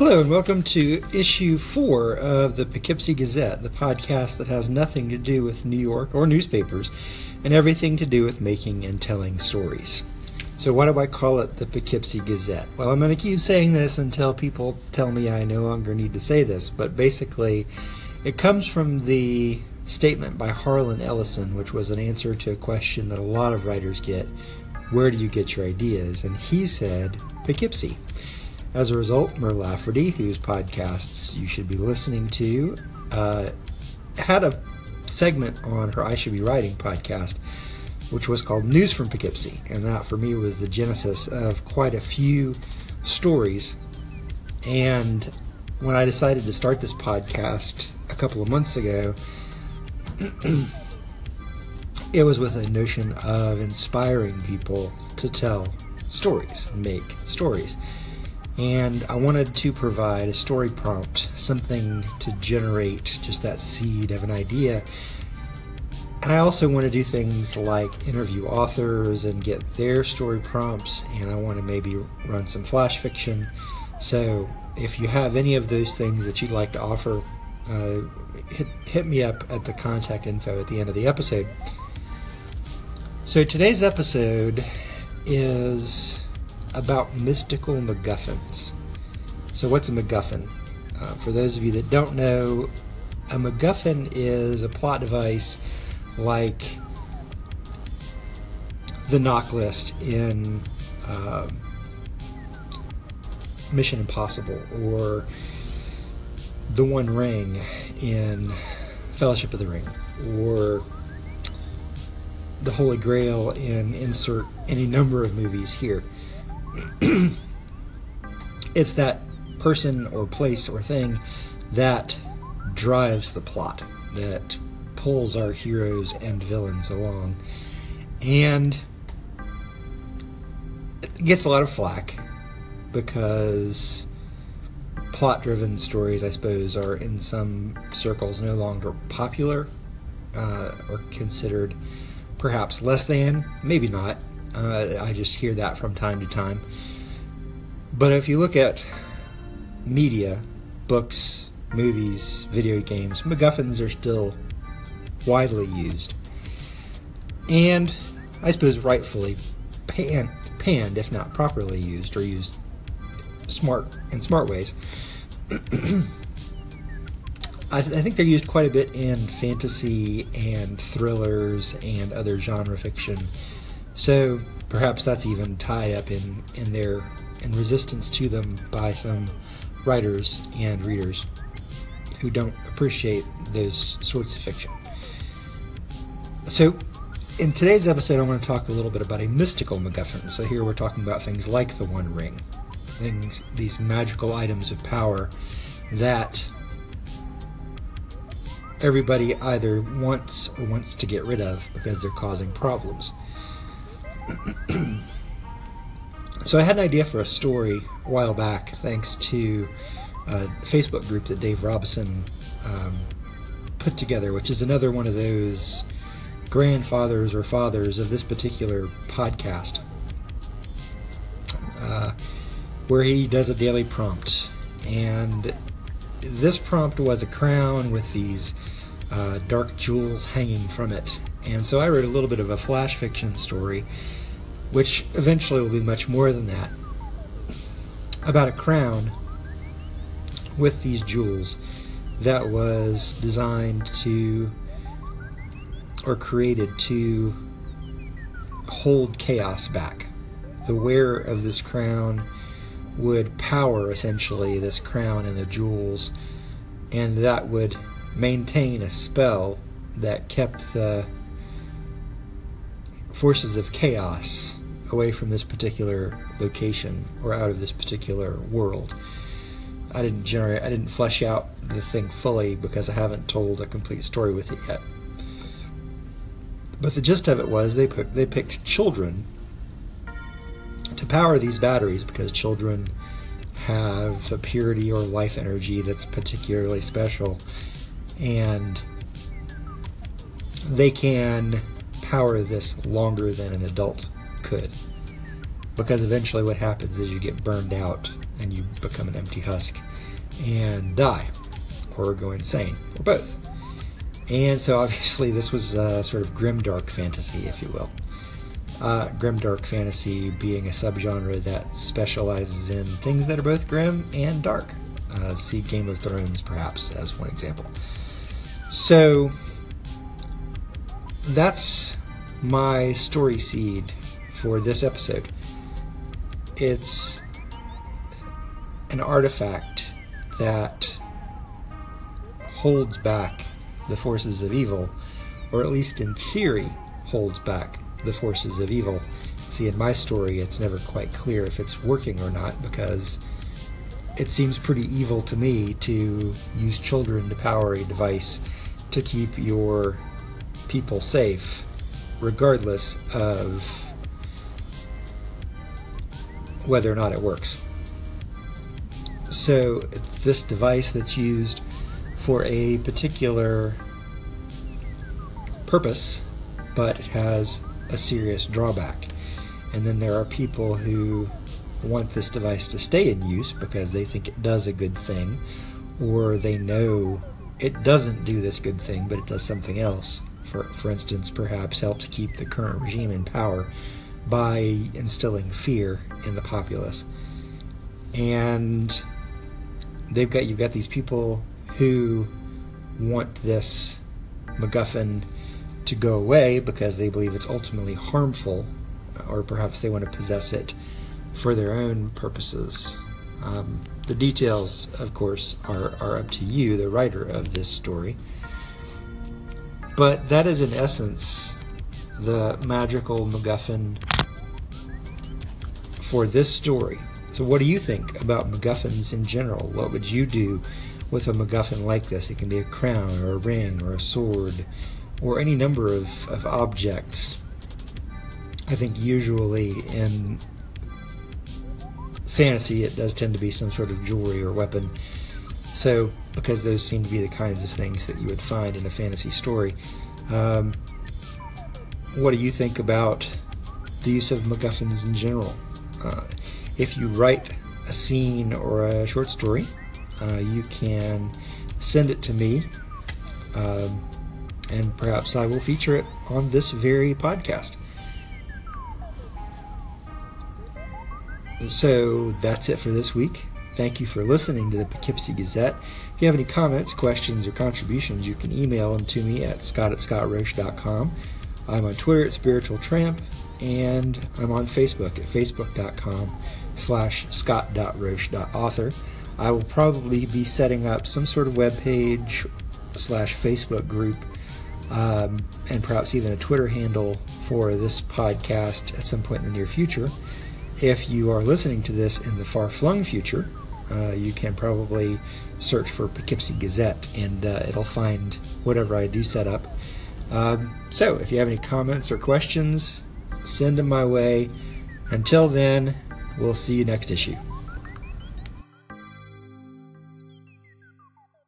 Hello, and welcome to issue four of the Poughkeepsie Gazette, the podcast that has nothing to do with New York or newspapers and everything to do with making and telling stories. So, why do I call it the Poughkeepsie Gazette? Well, I'm going to keep saying this until people tell me I no longer need to say this, but basically, it comes from the statement by Harlan Ellison, which was an answer to a question that a lot of writers get Where do you get your ideas? And he said, Poughkeepsie. As a result, Mur Lafferty, whose podcasts you should be listening to, uh, had a segment on her I Should Be Writing podcast, which was called News from Poughkeepsie. And that, for me, was the genesis of quite a few stories. And when I decided to start this podcast a couple of months ago, it was with a notion of inspiring people to tell stories, make stories. And I wanted to provide a story prompt, something to generate just that seed of an idea. And I also want to do things like interview authors and get their story prompts, and I want to maybe run some flash fiction. So if you have any of those things that you'd like to offer, uh, hit, hit me up at the contact info at the end of the episode. So today's episode is about mystical MacGuffins. So, what's a MacGuffin? Uh, for those of you that don't know, a MacGuffin is a plot device like the NOC list in uh, Mission Impossible or the One Ring in Fellowship of the Ring or the Holy Grail in insert any number of movies here. it's that person or place or thing that drives the plot, that pulls our heroes and villains along. And it gets a lot of flack because plot driven stories, I suppose, are in some circles no longer popular uh, or considered perhaps less than, maybe not. Uh, I just hear that from time to time. But if you look at media, books, movies, video games, MacGuffins are still widely used. And I suppose rightfully panned, if not properly used or used smart in smart ways. I, th- I, think they're used quite a bit in fantasy and thrillers and other genre fiction so perhaps that's even tied up in, in their in resistance to them by some writers and readers who don't appreciate those sorts of fiction. So in today's episode, I want to talk a little bit about a mystical MacGuffin. So here we're talking about things like the One Ring, things these magical items of power that everybody either wants or wants to get rid of because they're causing problems. so I had an idea for a story a while back, thanks to a Facebook group that Dave Robison um, put together, which is another one of those grandfathers or fathers of this particular podcast, uh, where he does a daily prompt. And this prompt was a crown with these uh, dark jewels hanging from it. And so I wrote a little bit of a flash fiction story which eventually will be much more than that, about a crown with these jewels that was designed to or created to hold chaos back. The wearer of this crown would power essentially this crown and the jewels, and that would maintain a spell that kept the forces of chaos away from this particular location or out of this particular world. I didn't generate, I didn't flesh out the thing fully because I haven't told a complete story with it yet. But the gist of it was they put, they picked children to power these batteries because children have a purity or life energy that's particularly special, and they can power this longer than an adult could. Because eventually, what happens is you get burned out and you become an empty husk and die, or go insane, or both. And so, obviously, this was a sort of grim dark fantasy, if you will. Uh, grim dark fantasy being a subgenre that specializes in things that are both grim and dark. Uh, see Game of Thrones, perhaps, as one example. So, that's my story seed for this episode. It's an artifact that holds back the forces of evil, or at least in theory, holds back the forces of evil. See, in my story, it's never quite clear if it's working or not because it seems pretty evil to me to use children to power a device to keep your people safe, regardless of whether or not it works. So, this device that's used for a particular purpose, but has a serious drawback. And then there are people who want this device to stay in use because they think it does a good thing, or they know it doesn't do this good thing, but it does something else. For, for instance, perhaps helps keep the current regime in power by instilling fear in the populace. And they've got you've got these people who want this MacGuffin to go away because they believe it's ultimately harmful, or perhaps they want to possess it for their own purposes. Um, the details, of course, are, are up to you, the writer of this story. But that is, in essence, the magical MacGuffin for this story. So, what do you think about MacGuffins in general? What would you do with a MacGuffin like this? It can be a crown, or a ring, or a sword, or any number of, of objects. I think usually in fantasy, it does tend to be some sort of jewelry or weapon. So, because those seem to be the kinds of things that you would find in a fantasy story, um, what do you think about the use of MacGuffins in general? Uh, if you write a scene or a short story, uh, you can send it to me, um, and perhaps I will feature it on this very podcast. So that's it for this week. Thank you for listening to the Poughkeepsie Gazette. If you have any comments, questions, or contributions, you can email them to me at scott at scottroche.com. I'm on Twitter at Spiritual Tramp, and I'm on Facebook at facebook.com slash scott.roche.author. I will probably be setting up some sort of web page slash Facebook group um, and perhaps even a Twitter handle for this podcast at some point in the near future. If you are listening to this in the far flung future, uh, you can probably search for Poughkeepsie Gazette and uh, it'll find whatever I do set up. Um, so, if you have any comments or questions, send them my way. Until then, we'll see you next issue.